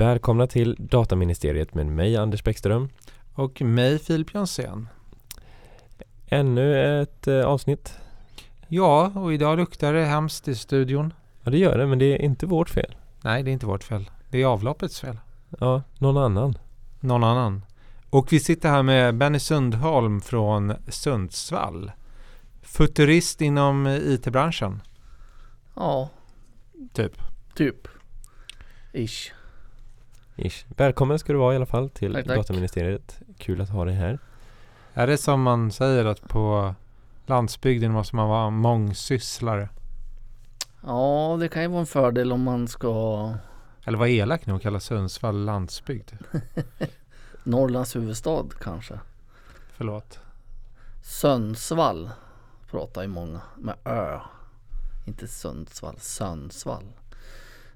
Välkomna till Dataministeriet med mig Anders Bäckström. Och mig Filip Jonsén. Ännu ett eh, avsnitt. Ja, och idag luktar det hemskt i studion. Ja det gör det, men det är inte vårt fel. Nej, det är inte vårt fel. Det är avloppets fel. Ja, någon annan. Någon annan. Och vi sitter här med Benny Sundholm från Sundsvall. Futurist inom IT-branschen. Ja, Typ. typ. Ish. Ish. Välkommen ska du vara i alla fall till Tack, tack. Dataministeriet. Kul att ha dig här. Är det som man säger att på landsbygden måste man vara mångsysslare? Ja, det kan ju vara en fördel om man ska Eller vad elak nu att kalla Sundsvall landsbygd. Norrlands huvudstad kanske. Förlåt. Sundsvall pratar ju många med ö. Inte Sundsvall, Sundsvall.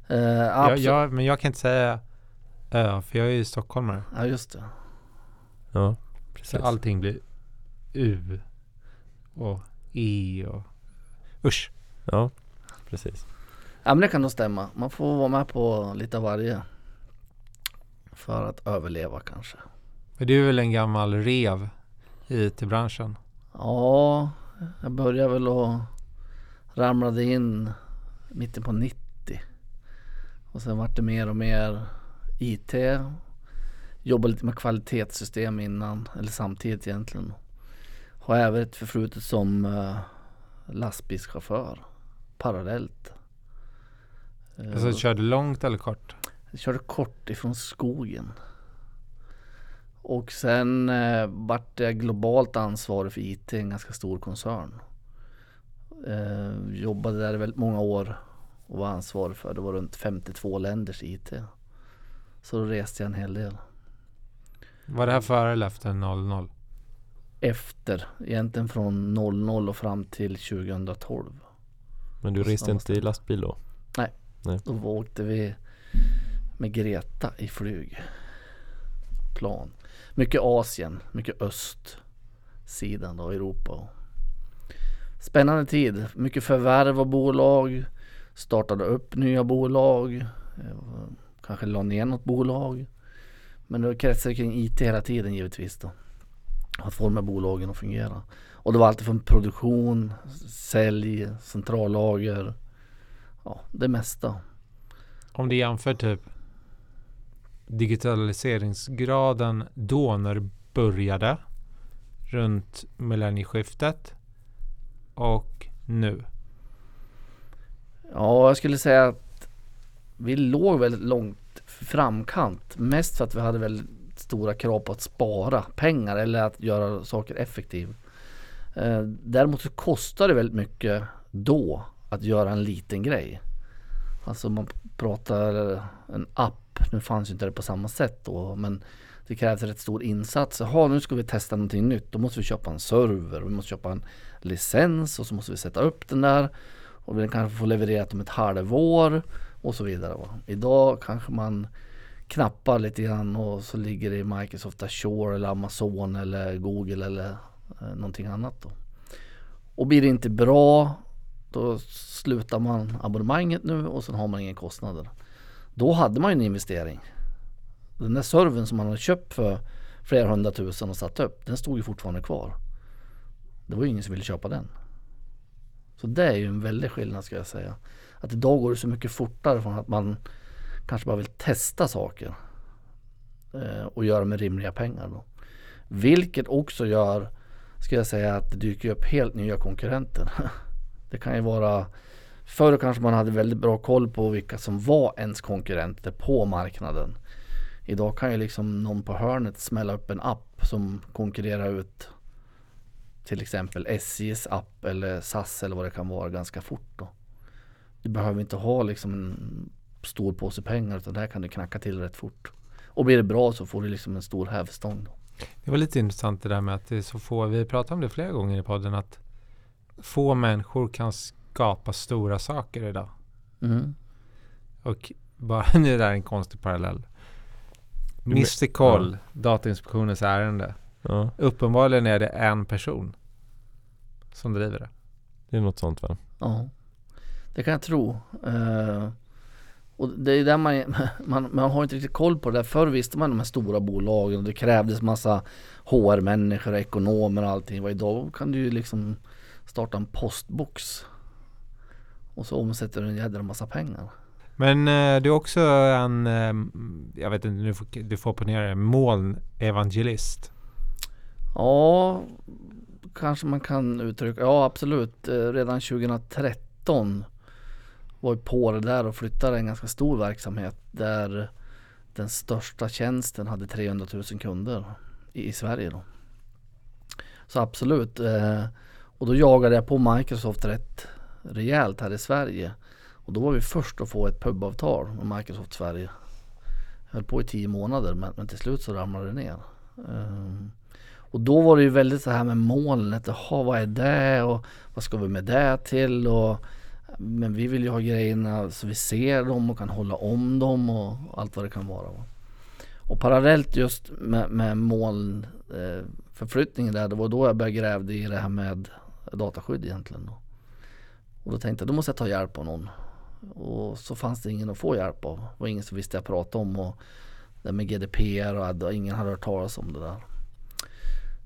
Eh, Jag, jag, men jag kan inte säga ö, för jag är ju stockholmare. Ja, just det. Ja, Så precis. allting blir U och E och usch. Ja, precis. Ja, men det kan nog stämma. Man får vara med på lite av varje. För att överleva kanske. Men du är väl en gammal rev i IT-branschen? Ja, jag började väl och ramlade in mitten på 90. Och sen vart det mer och mer IT. Jobbade lite med kvalitetssystem innan, eller samtidigt egentligen. Har även ett förflutet som uh, lastbilschaufför parallellt. Eh, Alltså körde långt eller kort? jag körde kort ifrån skogen. Och sen eh, vart jag globalt ansvarig för IT i en ganska stor koncern. Eh, jobbade där väldigt många år och var ansvarig för, det var runt 52 länders IT. Så då reste jag en hel del. Var det här före eller efter 00? Efter, egentligen från 00 och fram till 2012. Men du reste inte i lastbil då? Då åkte vi med Greta i flyg. Plan. Mycket Asien, mycket östsidan då, Europa. Spännande tid. Mycket förvärv av bolag. Startade upp nya bolag. Kanske la ner något bolag. Men det kretsade kring IT hela tiden givetvis då. Att få de här bolagen att fungera. Och det var alltid från produktion, sälj, centrallager. Ja, det mesta. Om du jämför typ digitaliseringsgraden då när det började runt millennieskiftet och nu. Ja, jag skulle säga att vi låg väldigt långt framkant. Mest för att vi hade väldigt stora krav på att spara pengar eller att göra saker effektivt. Eh, däremot så kostar det väldigt mycket då att göra en liten grej. Alltså man pratar en app, nu fanns ju inte det på samma sätt då men det krävs rätt stor insats. Jaha, nu ska vi testa någonting nytt. Då måste vi köpa en server, vi måste köpa en licens och så måste vi sätta upp den där. Och den kanske får levererat om ett halvår och så vidare. Va? Idag kanske man knappar lite grann och så ligger det i Microsoft Azure eller Amazon eller Google eller eh, någonting annat. Då. Och blir det inte bra då slutar man abonnemanget nu och sen har man inga kostnader. Då hade man ju en investering. Den där servern som man hade köpt för flera hundratusen och satt upp, den stod ju fortfarande kvar. Det var ju ingen som ville köpa den. Så det är ju en väldig skillnad ska jag säga. Att idag går det så mycket fortare från att man kanske bara vill testa saker. Eh, och göra med rimliga pengar då. Vilket också gör, ska jag säga, att det dyker upp helt nya konkurrenter. Det kan ju vara Förr kanske man hade väldigt bra koll på vilka som var ens konkurrenter på marknaden. Idag kan ju liksom någon på hörnet smälla upp en app som konkurrerar ut till exempel SJs app eller SAS eller vad det kan vara ganska fort då. Du behöver inte ha liksom en stor påse pengar utan där kan du knacka till rätt fort. Och blir det bra så får du liksom en stor hävstång. Då. Det var lite intressant det där med att det är så få, vi pratade om det flera gånger i podden, att få människor kan skapa stora saker idag. Mm. Och bara, nu är det här en konstig parallell. Mr Koll, Datainspektionens ärende. Ja, Uppenbarligen är det en person som driver det. det är något sånt va? Ja, det kan jag tro. Eh, Och det är där man, man, man har inte riktigt koll på det där. Förr visste man de här stora bolagen och det krävdes massa HR-människor och ekonomer och allting. Och idag kan du ju liksom starta en postbox och så omsätter du en jädra massa pengar. Men eh, du är också en, eh, jag vet inte, du får, du får opponera dig, molnevangelist. Ja, kanske man kan uttrycka. Ja, absolut. Eh, Redan 2013 var ju på det där och flyttade en ganska stor verksamhet där den största tjänsten hade 300 000 kunder i, i Sverige då. Så absolut. Eh, och då jagade jag på Microsoft rätt rejält här i Sverige. Och då var vi först att få ett pubavtal med Microsoft Sverige. Jag höll på i tio månader men, men till slut så ramlade det ner. Um, och då var det ju väldigt så här med molnet. Jaha, vad är det och vad ska vi med det till? Och, men vi vill ju ha grejerna så vi ser dem och kan hålla om dem och allt vad det kan vara. Va? Och parallellt just med, med molnförflyttningen eh, där, det var då jag började gräva i det här med dataskydd egentligen. Då. Och då tänkte jag, då måste jag ta hjälp av någon. Och så fanns det ingen att få hjälp av. Det var ingen som visste jag pratade om. Och det med GDPR och ingen hade hört talas om det där.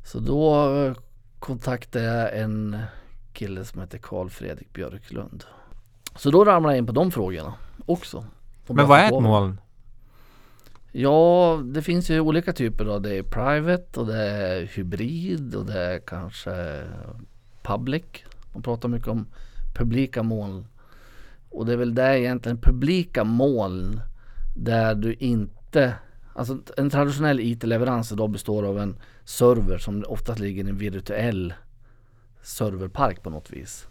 Så då eh, kontaktade jag en kille som heter Karl Fredrik Björklund. Så då ramlade jag in på de frågorna också. Men vad är ett moln? Ja, det finns ju olika typer då. Det är private och det är hybrid och det är kanske public. Man pratar mycket om publika moln. Och det är väl det egentligen, publika moln där du inte Alltså en traditionell IT-leverans idag består av en server som oftast ligger i en virtuell serverpark på något vis.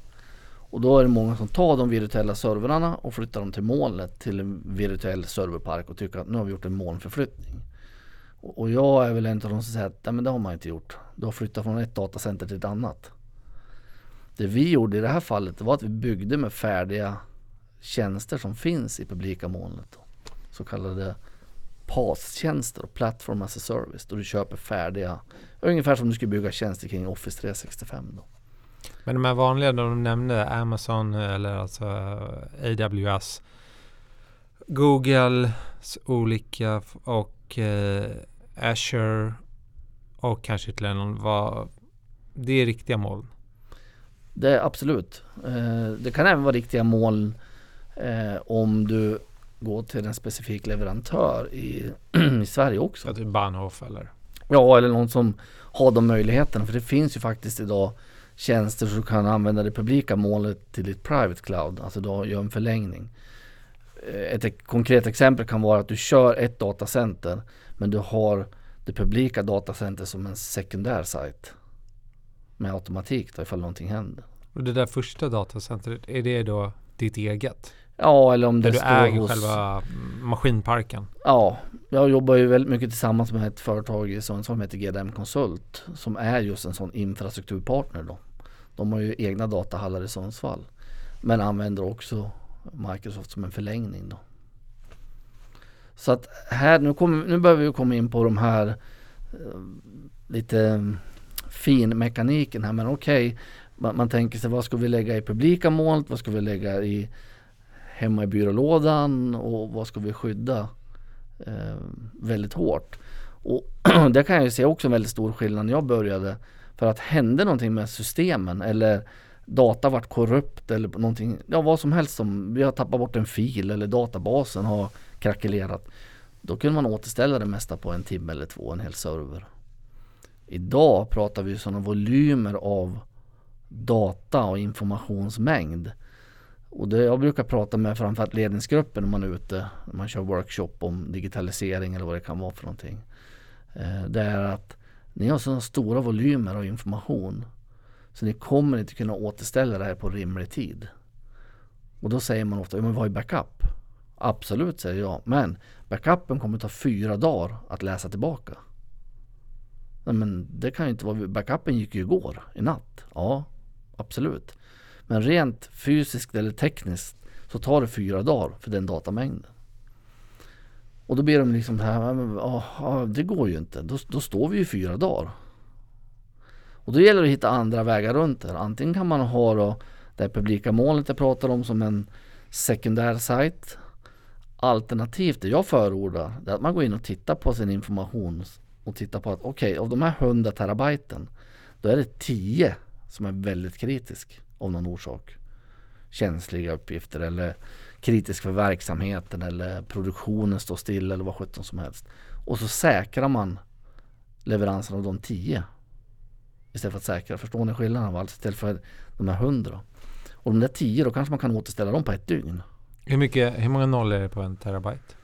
Och då är det många som tar de virtuella servrarna och flyttar dem till molnet till en virtuell serverpark och tycker att nu har vi gjort en molnförflyttning. Och jag är väl en av de som säger att Nej, men det har man inte gjort. Du har flyttat från ett datacenter till ett annat. Det vi gjorde i det här fallet var att vi byggde med färdiga tjänster som finns i publika molnet. Så kallade PAS-tjänster och Platform as a Service. Då du köper färdiga, ungefär som du skulle bygga tjänster kring Office 365. Då. Men de här vanliga de nämnde, Amazon eller alltså AWS, Googles olika och eh, Azure och kanske ytterligare någon. Vad, det är riktiga moln? Det är absolut. Eh, det kan även vara riktiga moln eh, om du går till en specifik leverantör i, i Sverige också. Ja, typ Bahnhof eller? Ja, eller någon som har de möjligheterna. För det finns ju faktiskt idag tjänster som kan använda det publika målet till ditt private cloud. Alltså då gör en förlängning. Eh, ett konkret exempel kan vara att du kör ett datacenter men du har det publika datacentret som en sekundär sajt. Med automatik då ifall någonting händer. Och det där första datacentret, är det då ditt eget? Ja, eller om det Där står du äger hos... själva maskinparken? Ja, jag jobbar ju väldigt mycket tillsammans med ett företag i Sundsvall som heter GDM Konsult. Som är just en sån infrastrukturpartner då. De har ju egna datahallar i Sundsvall. Men använder också Microsoft som en förlängning då. Så att här, nu, kommer, nu börjar vi komma in på de här eh, lite fin mekaniken här. Men okej, okay, man, man, tänker sig vad ska vi lägga i publika målet? Vad ska vi lägga i hemma i byrålådan och vad ska vi skydda eh, väldigt hårt. Och där kan jag ju se också en väldigt stor skillnad när jag började. För att hände någonting med systemen eller data vart korrupt eller någonting, ja vad som helst som, vi har tappat bort en fil eller databasen har krackelerat. Då kunde man återställa det mesta på en timme eller två, en hel server. Idag pratar vi sådana volymer av data och informationsmängd och det jag brukar prata med framförallt ledningsgruppen när man är ute, när man kör workshop om digitalisering eller vad det kan vara för någonting. Eh, det är att ni har sådana stora volymer av information så ni kommer inte kunna återställa det här på rimlig tid. Och då säger man ofta, ja men vad är backup? Absolut säger jag, men backupen kommer ta fyra dagar att läsa tillbaka. Nej, men det kan ju inte vara, backupen gick ju igår, i natt. Ja, absolut. Men rent fysiskt eller tekniskt så tar det fyra dagar för den datamängden. Och då blir de liksom här, ja ah, ah, det går ju inte. Då, då står vi ju fyra dagar. Och då gäller det att hitta andra vägar runt det. Antingen kan man ha då det publika målet jag pratar om som en sekundär sajt. Alternativt det jag förordar det är att man går in och tittar på sin information och tittar på att okej, av de här 100 terabyten då är det 10 som är väldigt kritisk av någon orsak. Känsliga uppgifter eller kritisk för verksamheten eller produktionen står still eller vad sjutton som helst. Och så säkrar man leveransen av de 10 istället för att säkra. Förstår ni skillnaden? va? Alltså istället för de här 100. Och de där 10 då kanske man kan återställa dem på ett dygn. Hur, mycket, hur många nollor är det på en terabyte?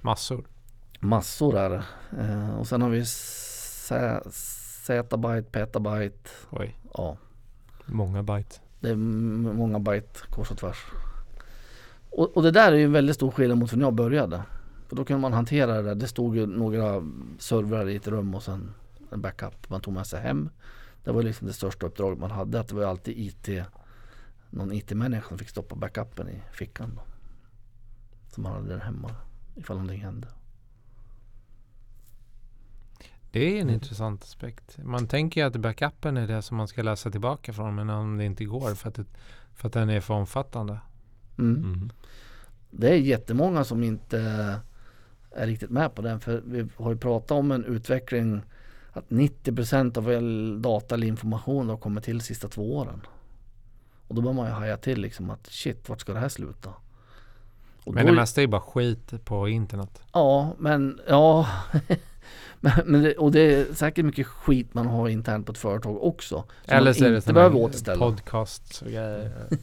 Massor. Massor är det. Eh, och sen har vi zettabyte, petabyte. Oj, Ja, Många byte. det är många byte kors och tvärs. Och, och det där är ju en väldigt stor skillnad mot när jag började. För då kunde man hantera det där. Det stod ju några servrar i ett rum och sen en backup man tog med sig hem. Det var liksom det största uppdraget man hade. Att det var alltid IT, någon IT-människa som fick stoppa backupen i fickan. Då. Som man hade den hemma ifall någonting hände. det är en intressant aspekt. Man tänker ju att backupen är det som man ska läsa tillbaka från men om det inte går för att, det, för att den är för omfattande. Mm. Mm. Det är jättemånga som inte är riktigt med på den. För vi har ju pratat om en utveckling att 90% av all data eller information har kommit till de sista två åren. Och då bör man ju haja till liksom att shit, vart ska det här sluta? Och Men då, det mesta är ju bara skit på internet. Ja, men ja. men, men det, och det är säkert mycket skit man har internt på ett företag också. Eller så är det inte såna behöver återställa. podcasts och grejer.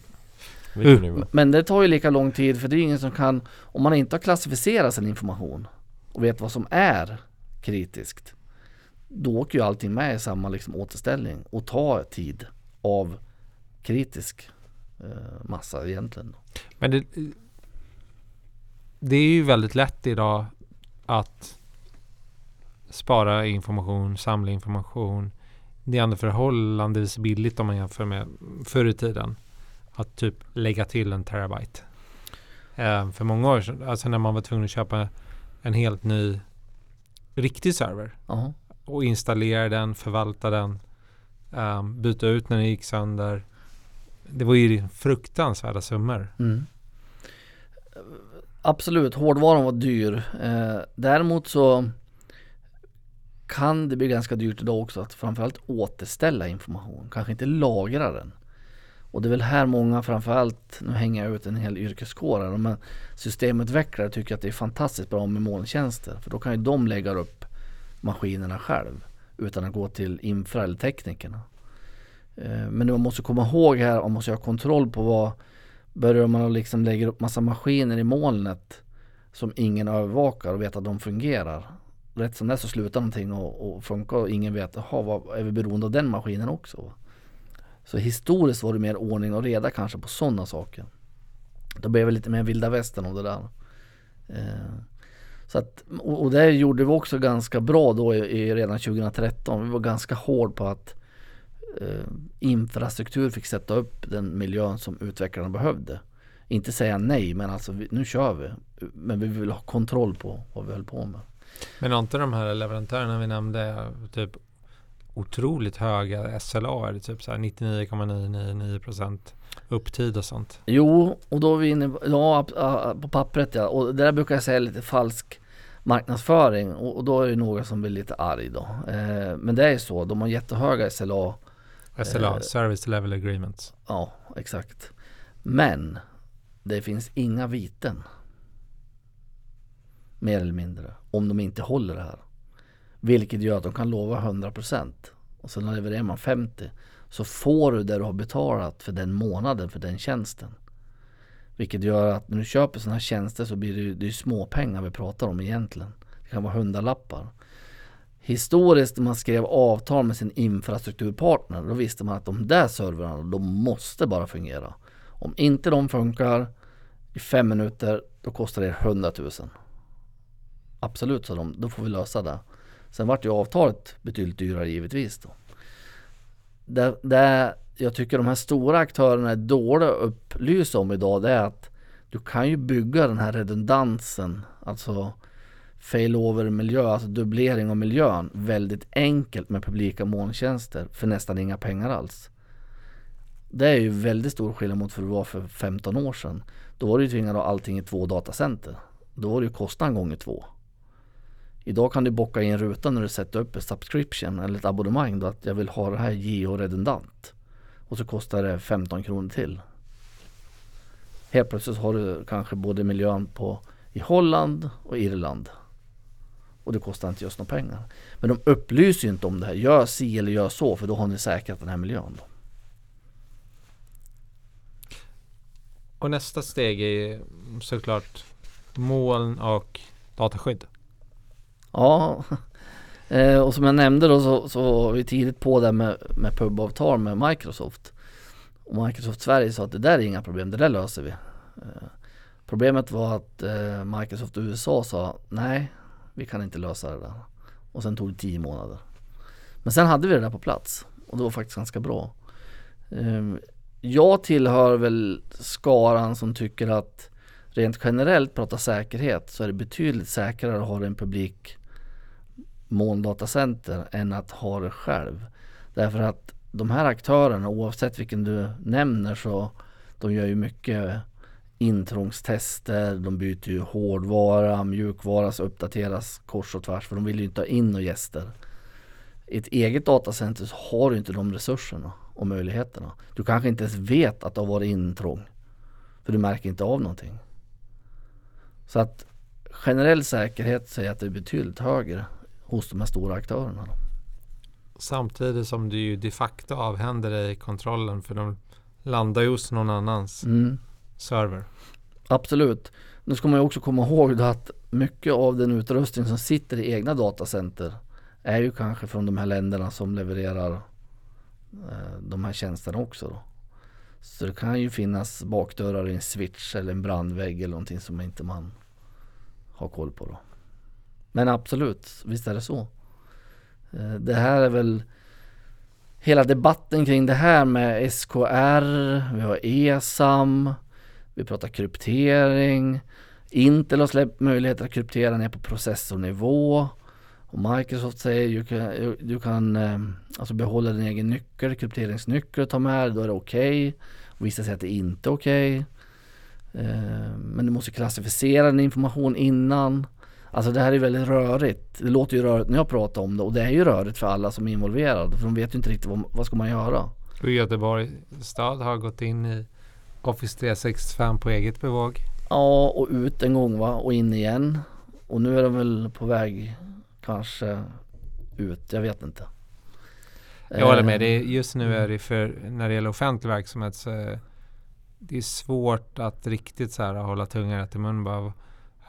Nivå? Men det tar ju lika lång tid för det är ingen som kan, om man inte har klassificerat sin information och vet vad som är kritiskt, då åker ju allting med i samma liksom återställning och tar tid av kritisk eh, massa egentligen. Men det, det är ju väldigt lätt idag att spara information, samla information. Det är ändå förhållandevis billigt om man jämför med förr i tiden. Att typ lägga till en terabyte. Eh, för många år sedan, alltså när man var tvungen att köpa en helt ny riktig server Ja. och installera den, förvalta den, eh, byta ut när den gick sönder. Det var ju fruktansvärda summor. Mm. Absolut, hårdvaran var dyr. Eh, däremot så kan det bli ganska dyrt idag också att framförallt återställa information. Kanske inte lagra den. Och det är väl här många framförallt, nu hänger jag ut en hel yrkeskår här, men systemutvecklare tycker att det är fantastiskt bra med molntjänster. För då kan ju de lägga upp maskinerna själv utan att gå till infra eller teknikerna. Eh, men man måste komma ihåg här, man måste ha kontroll på vad Börjar man liksom lägga upp massa maskiner i molnet som ingen övervakar och vet att de fungerar. Rätt som det är så slutar någonting och, och funkar och ingen vet, jaha, vad, är vi beroende av den maskinen också? Så historiskt var det mer ordning och reda kanske på sådana saker. Då blev det lite mer vilda västern av det där. Eh, så att, och, och det gjorde vi också ganska bra då i, i redan 2013. Vi var ganska hård på att eh, infrastruktur fick sätta upp den miljön som utvecklarna behövde. Inte säga nej, men alltså vi, nu kör vi. Men vi vill ha kontroll på vad vi höll på med. Men har inte de här leverantörerna vi nämnde typ otroligt höga SLA? Typ så här 99,999% upptid och sånt? Jo, och då är vi inne ap- ja, på pappret ja. Och det där brukar jag säga lite falsk marknadsföring och, och då är det några som blir lite arg då. Eh, men det är så, de har jättehöga SLA. SLA, Eh. Service Level Agreements. Ja, exakt. Men det finns inga viten. Mer eller mindre. Om de inte håller det här. Vilket gör att de kan lova 100% och sen levererar man 50 så får du det du har betalat för den månaden för den tjänsten. Vilket gör att när du köper sådana här tjänster så blir det ju det är småpengar vi pratar om egentligen. Det kan vara hundralappar. Historiskt när man skrev avtal med sin infrastrukturpartner då visste man att de där servrarna de måste bara fungera. Om inte de funkar i fem minuter då kostar det 100 000. Absolut sa de, då får vi lösa det. Sen vart ju avtalet betydligt dyrare givetvis då. Det, det jag tycker de här stora aktörerna är dåliga att upplysa om idag det är att du kan ju bygga den här redundansen, alltså failover miljö, alltså dubblering av miljön väldigt enkelt med publika molntjänster för nästan inga pengar alls. Det är ju väldigt stor skillnad mot för det var för 15 år sedan. Då var du ju tvingad att ha allting i två datacenter. Då var det ju kostnaden gånger två. Idag kan du bocka i en ruta när du sätter upp ett subscription eller ett abonnemang då att jag vill ha det här georedundant. Och så kostar det 15 kronor till. Helt plötsligt har du kanske både miljön på i Holland och Irland. Och det kostar inte just några pengar. Men de upplyser ju inte om det här. Gör si eller gör så för då har ni säkrat den här miljön. Då. Och nästa steg är såklart moln och dataskydd. Ja, eh, och som jag nämnde då så, så var vi tidigt på det med, med pubavtal med Microsoft. Och Microsoft Sverige sa att det där är inga problem, det där löser vi. Eh, problemet var att eh, Microsoft USA sa nej, vi kan inte lösa det där. Och sen tog det tio månader. Men sen hade vi det där på plats och det var faktiskt ganska bra. Ehm, jag tillhör väl skaran som tycker att rent generellt prata säkerhet så är det betydligt säkrare att ha en publik molndatacenter än att ha det själv. Därför att de här aktörerna oavsett vilken du nämner så de gör ju mycket intrångstester, de byter ju hårdvara, mjukvara så uppdateras kors och tvärs för de vill ju inte ha in några gäster. I ett eget datacenter så har du inte de resurserna och möjligheterna. Du kanske inte ens vet att det har varit intrång. För du märker inte av någonting. Så att generell säkerhet säger att det är betydligt högre hos de här stora aktörerna. Då. Samtidigt som du ju de facto avhänder dig kontrollen för de landar ju hos någon annans mm. server. Absolut. Nu ska man ju också komma ihåg att mycket av den utrustning som sitter i egna datacenter är ju kanske från de här länderna som levererar eh, de här tjänsterna också. Då. Så det kan ju finnas bakdörrar i en switch eller en brandvägg eller någonting som inte man har koll på. Då. Men absolut, visst är det så. Eh, det här är väl hela debatten kring det här med SKR, vi har ESAM, vi pratar kryptering. Intel har släppt möjligheter att kryptera ner på processornivå. Och Microsoft säger att du kan, du kan alltså behålla din egen nyckel, krypteringsnyckel och ta med då är det okej. Okay. vissa säger att det inte är okej. Okay. Men du måste klassificera din information innan. Alltså det här är väldigt rörigt. Det låter ju rörigt när jag pratar om det och det är ju rörigt för alla som är involverade. För de vet ju inte riktigt vad, vad ska man göra. Och Göteborg stad har gått in i Office 365 på eget bevåg. Ja och ut en gång va och in igen. Och nu är de väl på väg kanske ut. Jag vet inte. Jag håller med. Det är, just nu är det för när det gäller offentlig verksamhet så är det svårt att riktigt så här hålla tungan rätt i mun. Bara,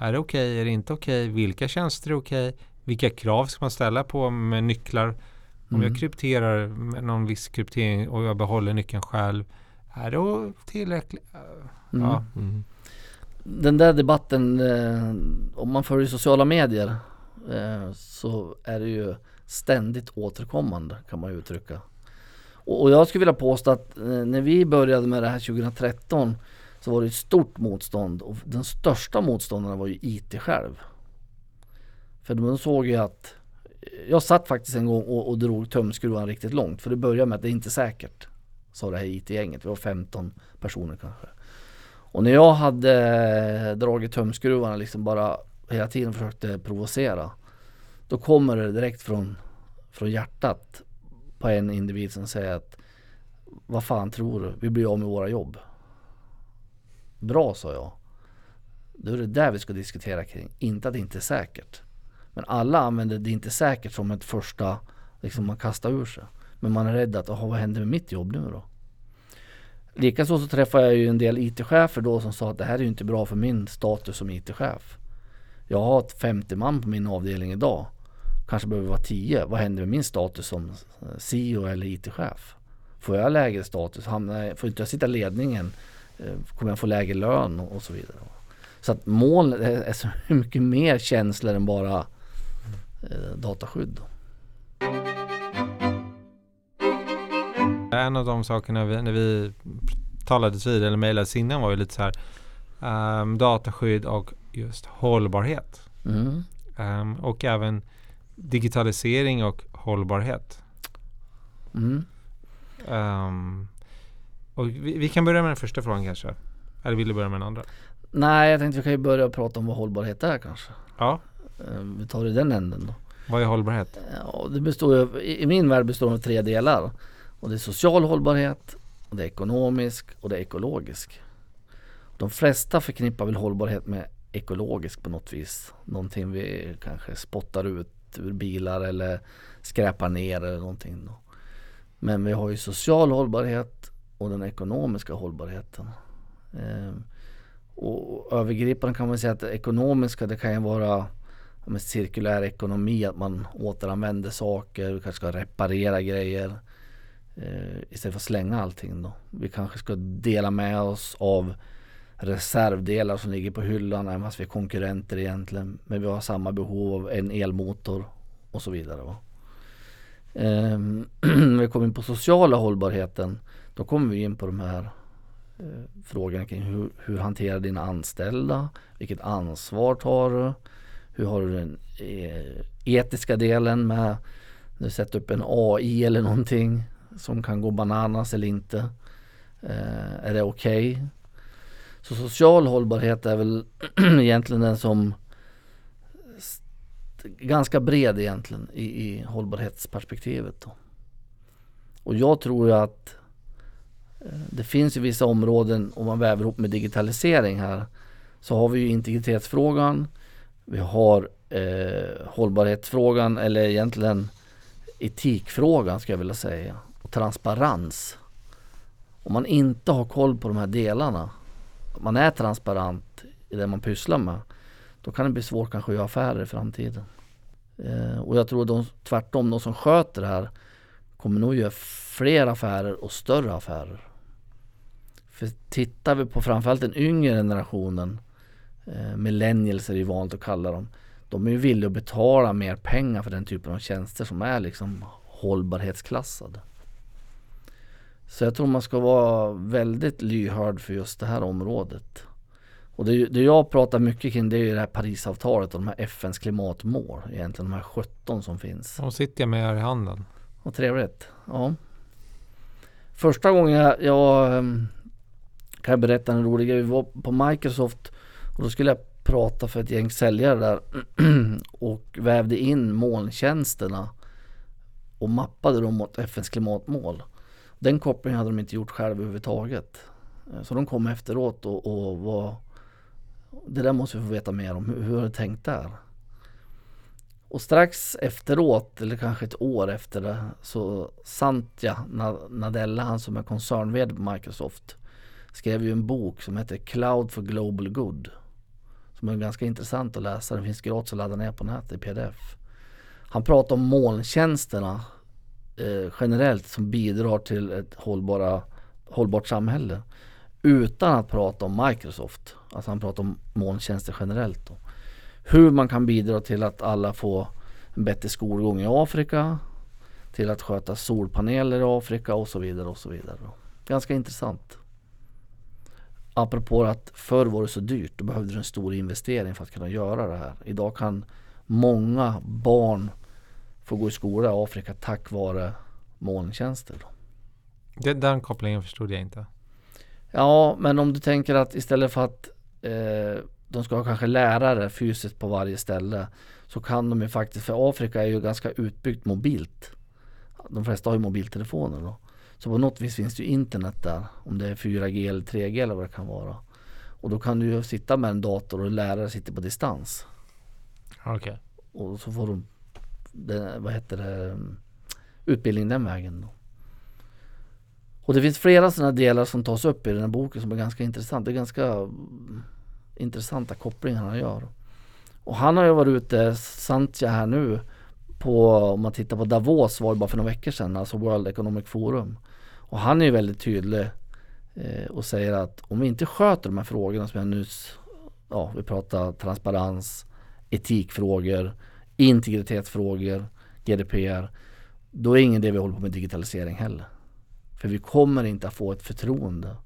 är det okej? Okay? Är det inte okej? Okay? Vilka tjänster är okej? Okay? Vilka krav ska man ställa på med nycklar? Om mm. jag krypterar med någon viss kryptering och jag behåller nyckeln själv. Är det tillräckligt? Mm. Ja. Mm. Den där debatten, eh, om man följer sociala medier eh, så är det ju ständigt återkommande kan man uttrycka. Och, och jag skulle vilja påstå att eh, när vi började med det här 2013 så var det ett stort motstånd och den största motståndaren var ju IT själv. För de såg ju att eh, jag satt faktiskt en gång och, och drog tumskruvan riktigt långt för det började med att det är inte säkert. Sa det här IT-gänget, vi var 15 personer kanske. Och när jag hade eh, dragit tumskruvarna liksom bara hela tiden försökte provocera. Då kommer det direkt från, från hjärtat på en individ som säger att vad fan tror du? Vi blir av med våra jobb. Bra sa jag. Då är det där vi ska diskutera kring. Inte att det inte är säkert. Men alla använder det inte säkert som ett första, liksom man kastar ur sig. Men man är rädd att, vad händer med mitt jobb nu då? Likaså så träffade jag ju en del IT-chefer då som sa att det här är ju inte bra för min status som IT-chef. Jag har 50 man på min avdelning idag. Kanske behöver vara 10. Vad händer med min status som eh, CEO eller IT-chef? Får jag lägre status? får inte jag sitta i ledningen? Eh, kommer jag få lägre lön och, så vidare. Så att moln är så mycket mer känslor än bara eh, dataskydd. En av de sakerna vi, när vi talades vid eller mejlades innan var ju lite så här um, dataskydd och just hållbarhet. Mm. Um, och även digitalisering och hållbarhet. Mm. Um, Och vi, vi kan börja med den första frågan kanske. Eller vill du börja med den andra? Nej, jag tänkte vi kan ju börja prata om vad hållbarhet är kanske. Ja. Eh, Vi tar det i den änden då. Vad är hållbarhet? Ja, det består ju, i min värld består det av tre delar. Och det är social hållbarhet, och det är ekonomisk och det är ekologisk. De flesta förknippar väl hållbarhet med ekologisk på något vis. Någonting vi kanske spottar ut ur bilar eller skräpar ner eller någonting. Då. Men vi har ju social hållbarhet och den ekonomiska hållbarheten. Ehm, och övergripande kan man säga att det ekonomiska det kan ju vara med cirkulär ekonomi, att man återanvänder saker, vi kanske ska reparera grejer eh, istället för att slänga allting då. Vi kanske ska dela med oss av reservdelar som ligger på hyllan även fast vi är konkurrenter egentligen. Men vi har samma behov av en elmotor och så vidare. Va? Eh, När vi kommer in på sociala hållbarheten då kommer vi in på de här eh, frågorna kring hur, hur hanterar dina anställda? Vilket ansvar tar du? Hur har du den eh, etiska delen med när du sätter upp en AI eller någonting som kan gå bananas eller inte? Eh, är det okej? Så social hållbarhet är väl egentligen den som ganska bred egentligen i, i hållbarhetsperspektivet. Då. Och jag tror ju att det finns ju vissa områden om man väver ihop med digitalisering här så har vi ju integritetsfrågan vi har eh, hållbarhetsfrågan eller egentligen etikfrågan ska jag vilja säga. Och transparens. Om man inte har koll på de här delarna, man är transparent i det man pysslar med, då kan det bli svårt kanske att göra affärer i framtiden. Eh, och jag tror de, tvärtom, de som sköter det här kommer nog göra fler affärer och större affärer. För tittar vi på framförallt den yngre generationen eh, millennials är det ju vanligt att kalla dem. De är ju villiga att betala mer pengar för den typen av tjänster som är liksom hållbarhetsklassade. Så jag tror man ska vara väldigt lyhörd för just det här området. Och det, det jag pratar mycket kring det är ju det här Parisavtalet och de här FNs klimatmål. Egentligen de här 17 som finns. De sitter jag med här i handen. Vad trevligt. Ja. Första gången jag, jag ehm, kan jag berätta en rolig grej. Vi var på Microsoft och då skulle jag prata för ett gäng säljare där och vävde in molntjänsterna och mappade dem mot FNs klimatmål. Den kopplingen hade de inte gjort själva överhuvudtaget. Eh, så de kom efteråt och, och var Det där måste vi få veta mer om. Hur, hur har du tänkt där? Och strax efteråt, eller kanske ett år efter det, så Santja Nadella, han som är koncernvd på Microsoft, skrev ju en bok som heter Cloud for Global Good. Som är ganska intressant att läsa. Den finns gratis att ladda ner på nätet i pdf. Han pratar om molntjänsterna eh, generellt som bidrar till ett hållbara, hållbart samhälle. Utan att prata om Microsoft. Alltså han pratar om molntjänster generellt. Då. Hur man kan bidra till att alla får en bättre skolgång i Afrika. Till att sköta solpaneler i Afrika och så vidare och så vidare. Ganska intressant. Apropå att förr var det så dyrt. Då behövde du en stor investering för att kunna göra det här. Idag kan många barn få gå i skola i Afrika tack vare molntjänster. Det, den kopplingen förstod jag inte. Ja, men om du tänker att istället för att eh, de ska ha kanske lärare fysiskt på varje ställe så kan de ju faktiskt, för Afrika är ju ganska utbyggt mobilt. De flesta har ju mobiltelefoner då. Så på något vis finns det ju internet där. Om det är 4G eller 3G eller vad det kan vara. Och då kan du ju sitta med en dator och lärare sitter på distans. Okej. Och så får de, vad heter det, utbildning den vägen. Då. Och det finns flera sådana delar som tas upp i den här boken som är ganska intressant. Det är ganska mm, intressanta kopplingar han gör. Och han har ju varit ute, Santja här nu, på, om man tittar på Davos var det bara för några veckor sedan, alltså World Economic Forum. Och han är ju väldigt tydlig eh, och säger att om vi inte sköter de här frågorna som jag nyss, ja vi pratar transparens, etikfrågor, integritetsfrågor, GDPR. Då är ingen det vi håller på med digitalisering heller. För vi kommer inte att få ett förtroende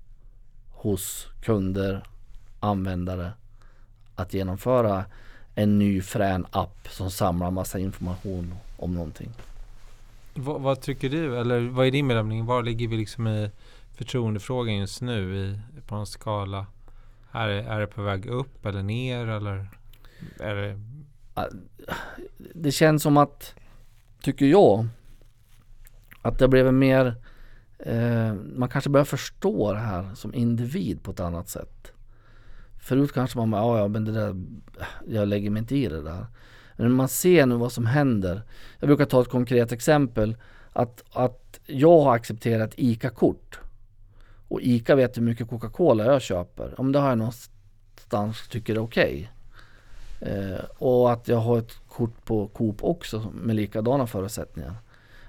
hos kunder, användare att genomföra en ny frän app som samlar massa information om någonting. Vad, vad tycker du? Eller vad är din bedömning? Var ligger vi liksom i förtroendefrågan just nu i, på en skala? Är, det- är det på väg upp eller ner eller? Är det, Det känns som att, tycker jag, att det blev mer eh, man kanske börjar förstå det här som individ på ett annat sätt. Förut kanske man bara, ja ja men det där, jag lägger mig inte i det där. Men man ser nu vad som händer. Jag brukar ta ett konkret exempel. Att, att jag har accepterat ICA-kort. Och ICA vet hur mycket Coca-Cola jag köper. Om det har jag någonstans tycker det är okej. Eh, och att jag har ett kort på Coop också med likadana förutsättningar.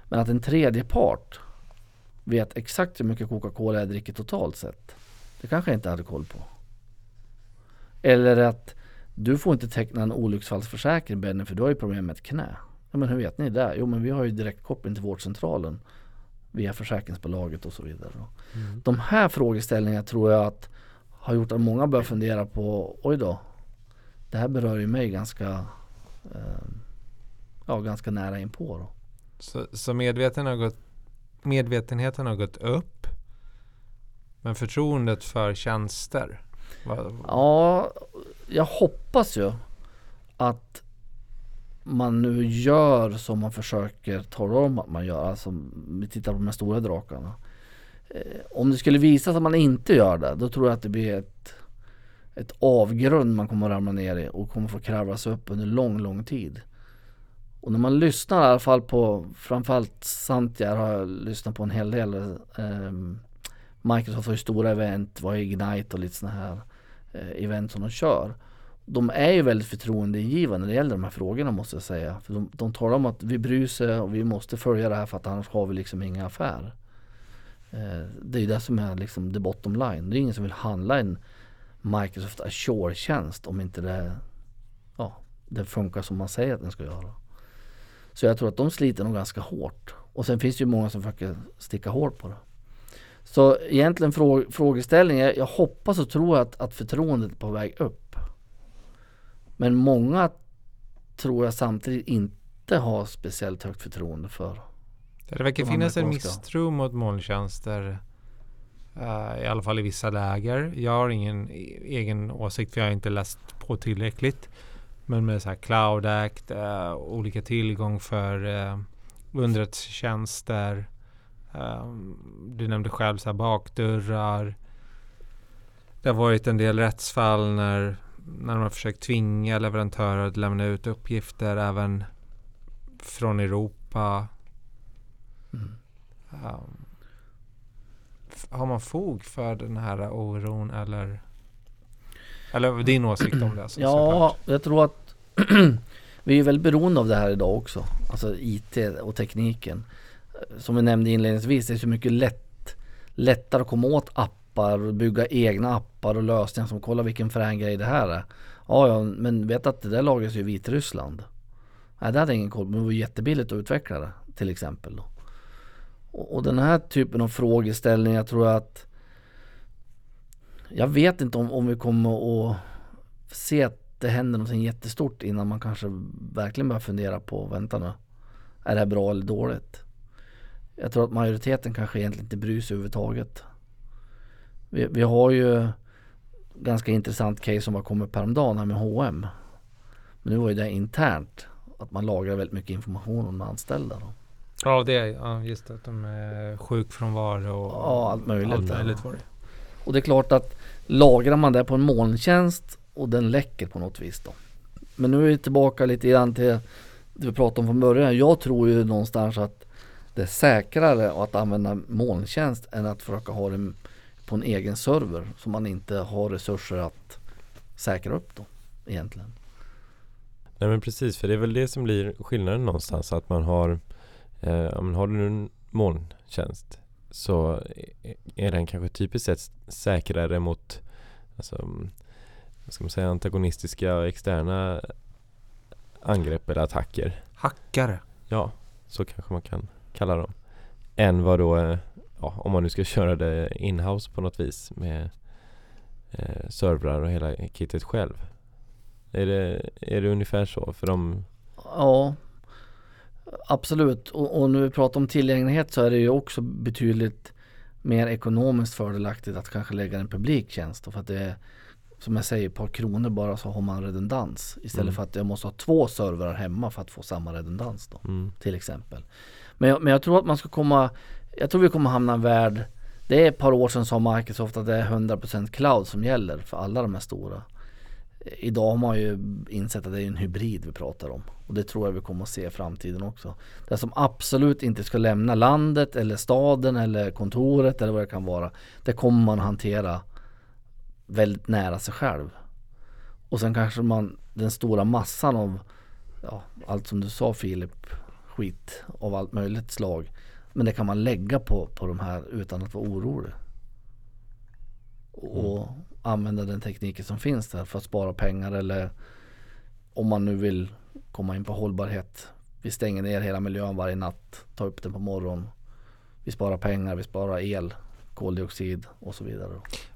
Men att en tredje part vet exakt hur mycket Coca-Cola jag dricker totalt sett. Det kanske jag inte hade koll på. Eller att du får inte teckna en olycksfallsförsäkring Benny för du har ju problem med ett knä. Ja men hur vet ni det? Jo men vi har ju direktkoppling till vårdcentralen via försäkringsbolaget och så vidare. Mm. De här frågeställningarna tror jag att har gjort att många börjar fundera på oj då. Det här berör ju mig ganska eh, Ja ganska nära inpå då. så, så medveten har gått, medvetenheten har gått upp. Men förtroendet för tjänster? Ja, jag hoppas ju att man nu gör som man försöker tala om att man gör. Alltså, vi tittar på de här stora drakarna. Eh, om det skulle visa sig att man inte gör det, då tror jag att det blir ett, ett avgrund man kommer att ramla ner i och kommer få kravla sig upp under lång, lång tid. Och när man lyssnar i alla fall på, framförallt Santia har jag lyssnat på en hel del. Eh, Microsoft har ju stora event, vad är Ignite och lite sådana här eh, Eh, event som de kör. De är ju väldigt förtroendeingivande när det gäller de här frågorna måste jag säga. För de, de talar om att vi bryr sig och vi måste följa det här för att annars har vi liksom inga affärer. Eh, det är ju det som är liksom the bottom line. Det är ingen som vill handla en Microsoft Azure-tjänst om inte det, ja, det funkar som man säger att den ska göra. Så jag tror att de sliter nog ganska hårt. Och sen finns det ju många som försöker sticka hårt på det. Så egentligen frå, frågeställningen, jag, jag hoppas och tror att, att förtroendet är på väg upp. Men många tror jag samtidigt inte har speciellt högt förtroende för. det verkar finnas en misstro mot molntjänster. eh, I alla fall i vissa läger. Jag har ingen e- egen åsikt för jag har inte läst på tillräckligt. Men med så här Cloud Act, eh, olika tillgång för uh, underrättelsetjänster. Eh, du nämnde själv så här bakdörrar. Det har varit en del rättsfall när, när de har försökt tvinga leverantörer att lämna ut uppgifter även från Europa. Mm. Um, har man fog för den här oron eller? Eller din åsikt om det? Alltså, Ja, såklart. jag tror att vi är väldigt beroende av det här idag också. Alltså IT och tekniken. Som vi nämnde inledningsvis, det är så mycket lätt, lättare att komma åt appar och bygga egna appar och lösningar som kolla vilken frän grej det här är. Ja, ja, men vet att det där lagras ju i Vitryssland. Nej, det hade jag ingen koll på, men det var jättebilligt att utveckla det till exempel. Då. Och, och den här typen av frågeställningar tror jag att jag vet inte om, om vi kommer att se att det händer någonting jättestort innan man kanske verkligen börjar fundera på, vänta nu, är det här bra eller dåligt? Jag tror att majoriteten kanske egentligen inte bryr sig överhuvudtaget. Vi, vi har ju ganska intressant case som var kommit häromdagen här med H&M. Men nu var ju det internt, att man lagrar väldigt mycket information om de anställda. Då. Ja, det är ja, just det, att de är sjukfrånvaro och Ja, allt möjligt Allt möjligt var det. Och det är klart att lagrar man det på en molntjänst och den läcker på något vis då. Men nu är vi tillbaka lite grann till det vi pratade om från början. Jag tror ju någonstans att det är säkrare att använda molntjänst än att försöka ha det på en egen server som man inte har resurser att säkra upp då egentligen. Nej men precis, för det är väl det som blir skillnaden någonstans. Att man har, eh, man har du en molntjänst så är den kanske typiskt sett säkrare mot alltså, vad ska man säga, antagonistiska och externa angrepp eller attacker. Hackare. Ja, så kanske man kan kalla dem. Än vad då, eh, ja, om man nu ska köra det inhouse på något vis med eh, servrar och hela kittet själv. Är det, är det ungefär så? För de, Ja, absolut. Och, och när vi pratar om tillgänglighet så är det ju också betydligt mer ekonomiskt fördelaktigt att kanske lägga en publiktjänst. För att det är som jag säger, ett par kronor bara så har man redundans. Istället Mm. för att jag måste ha två servrar hemma för att få samma redundans då. Mm. Till exempel. Men jag, men jag tror att man ska komma Jag tror vi kommer hamna i en värld Det är ett par år sedan sa Microsoft att det är 100% cloud som gäller för alla de här stora. Idag har man ju insett att det är en hybrid vi pratar om. Och det tror jag vi kommer att se i framtiden också. Det som absolut inte ska lämna landet eller staden eller kontoret eller vad det kan vara. Det kommer man hantera väldigt nära sig själv. Och sen kanske man den stora massan av ja, allt som du sa Filip, skit av allt möjligt slag. Men det kan man lägga på, på de här utan att vara orolig. Och använda den tekniken som finns där för att spara pengar eller om man nu vill komma in på hållbarhet. Vi stänger ner hela miljön varje natt, tar upp den på morgonen. Vi sparar pengar, vi sparar el, koldioxid och så vidare.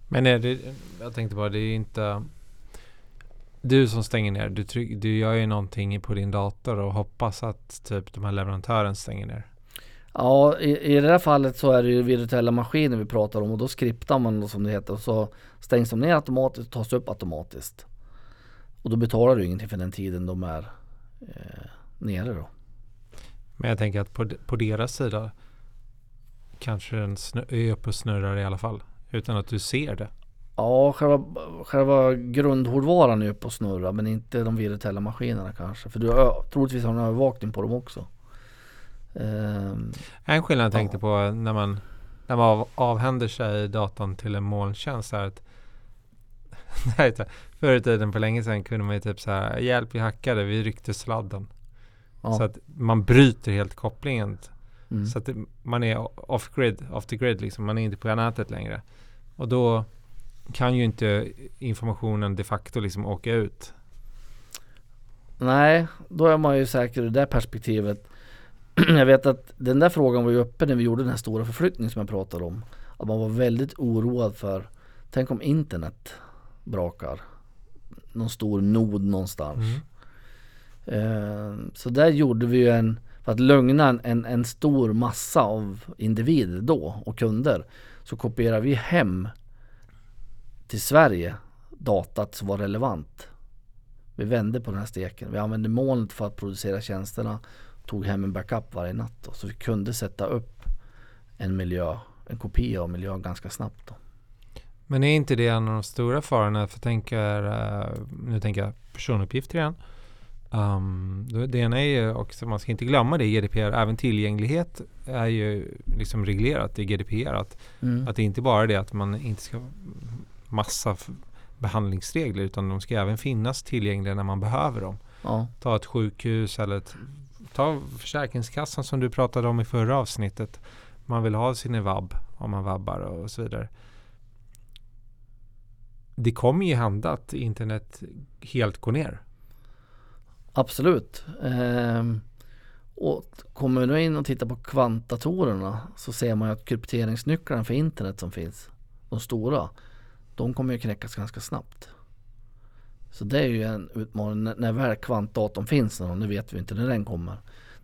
Men är det, jag tänkte bara, det är inte du som stänger ner. Du, tryck, du gör ju någonting på din dator och hoppas att typ de här leverantören stänger ner. Ja, i, i det här fallet så är det ju virtuella maskiner vi pratar om och då skriptar man då som det heter och så stängs de ner automatiskt och tas upp automatiskt. Och då betalar du ingenting för den tiden de är eh, nere då. Men jag tänker att på, på deras sida kanske den är uppe och snurrar i alla fall. Utan att du ser det. Ja, själva, själva grundhårdvaran är uppe och snurrar men inte de virtuella maskinerna kanske. För du har ö- troligtvis har en övervakning på dem också. Ehm, En skillnad jag tänkte Ja. på när man, när man av, avhänder sig datan till en molntjänst är att Förr i tiden för länge sedan kunde man ju typ så här Hjälp vi hackade, vi ryckte sladden. ja. Så att man bryter helt kopplingen. mm. Så att man är off-grid, off the grid liksom. Man är inte på nätet längre. Och då kan ju inte informationen de facto liksom åka ut. Nej, då är man ju säker ur det perspektivet. jag vet att den där frågan var ju uppe när vi gjorde den här stora förflyttningen som jag pratade om. Att man var väldigt oroad för, tänk om internet brakar. Någon stor nod någonstans. Eh, så där gjorde vi ju en, för att lugna en, en, en stor massa av individer då och kunder. Så kopierade vi hem till Sverige datat som var relevant. Vi vände på den här steken. Vi använde molnet för att producera tjänsterna. Tog hem en backup varje natt då, så vi kunde sätta upp en miljö, en kopia av miljön ganska snabbt. Då. Men är inte det en av de stora farorna? För tänker, eh, nu tänker jag personuppgifter igen. Um, det det ena är ju också, man ska inte glömma det i GDPR, även tillgänglighet är ju liksom reglerat i GDPR. Att, Mm. att det inte bara är det att man inte ska massa behandlingsregler utan de ska även finnas tillgängliga när man behöver dem. Ja. Ta ett sjukhus eller ett, ta Försäkringskassan som du pratade om i förra avsnittet. Man vill ha sin vab om man vabbar och så vidare. Det kommer ju hända att internet helt går ner. Absolut. Ehm, och kommer du in och tittar på kvantdatorerna så ser man ju att krypteringsnycklarna för internet som finns, de stora, de kommer ju knäckas ganska snabbt. Så det är ju en utmaning. När, när väl kvantdatorn finns, nu vet vi inte när den kommer.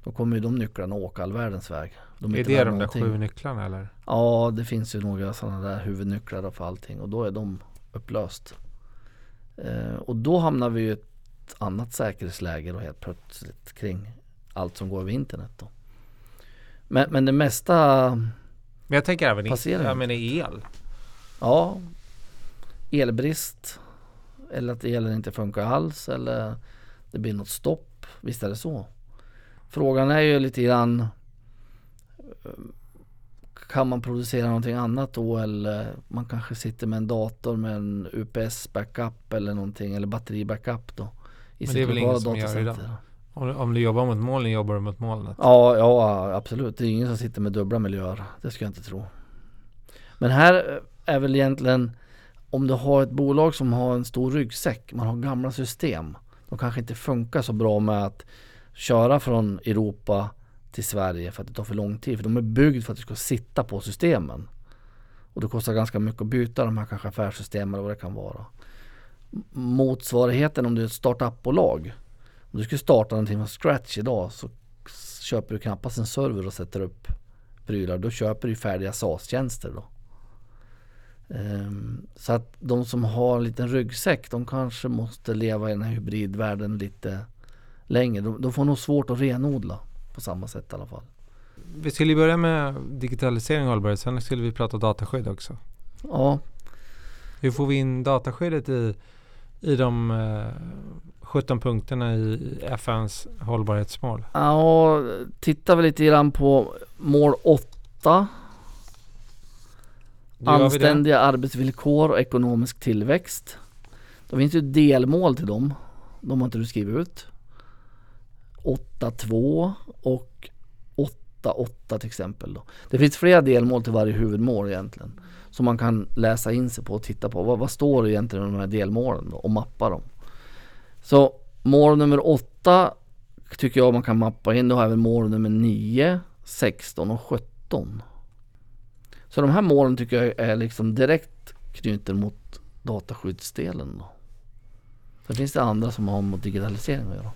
Då kommer ju de nycklarna åka all världens väg. De är det de där någonting. sju nycklarna eller? Ja, det finns ju några sådana där huvudnycklar för allting och då är de upplöst. Eh, och då hamnar vi i ett annat säkerhetsläge då helt plötsligt kring allt som går över internet då. Men, men det mesta, Men jag tänker även i, inte. menar el. ja, elbrist eller att elen inte funkar alls eller det blir något stopp. Visst är det så. Frågan är ju lite grann eh, kan man producera någonting annat då eller man kanske sitter med en dator med en UPS backup eller någonting eller batteri backup då. I Men det är väl ingen som gör datacenter. Om, om du jobbar mot molnen jobbar du mot molnet. Ja, ja absolut. Det är ingen som sitter med dubbla miljöer. Det ska jag inte tro. Men här är väl egentligen om du har ett bolag som har en stor ryggsäck, man har gamla system. De kanske inte funkar så bra med att köra från Europa till Sverige för att det tar för lång tid. För de är byggda för att du ska sitta på systemen. Och det kostar ganska mycket att byta de här kanske affärssystemen eller vad det kan vara. Motsvarigheten om du är ett startupbolag. Om du skulle starta någonting från scratch idag så köper du knappast en server och sätter upp prylar. Då köper du färdiga SaaS-tjänster då. Ehm, Så att de som har en liten ryggsäck de kanske måste leva i den här hybridvärlden lite längre. De, de får nog svårt att renodla på samma sätt i alla fall. Vi skulle börja med digitalisering och hållbarhet. Sen skulle vi prata dataskydd också. Ja, Hur får vi in dataskyddet i, i de eh, 17 punkterna i FNs hållbarhetsmål? ja tittar vi lite grann på mål 8 Då gör vi det. Anständiga arbetsvillkor och ekonomisk tillväxt. Då finns ju delmål till dem. De har inte du skrivit ut. 8.2 och 8.8 till exempel. Då. Det finns flera delmål till varje huvudmål egentligen. Som man kan läsa in sig på och titta på. Vad, vad står det egentligen i de här delmålen då, och mappa dem. Så mål nummer 8 tycker jag man kan mappa in. Då har även mål nummer 9, 16 och 17. Så de här målen tycker jag är liksom direkt knuten mot dataskyddsdelen. Då. Sen finns det andra som har med digitalisering att göra.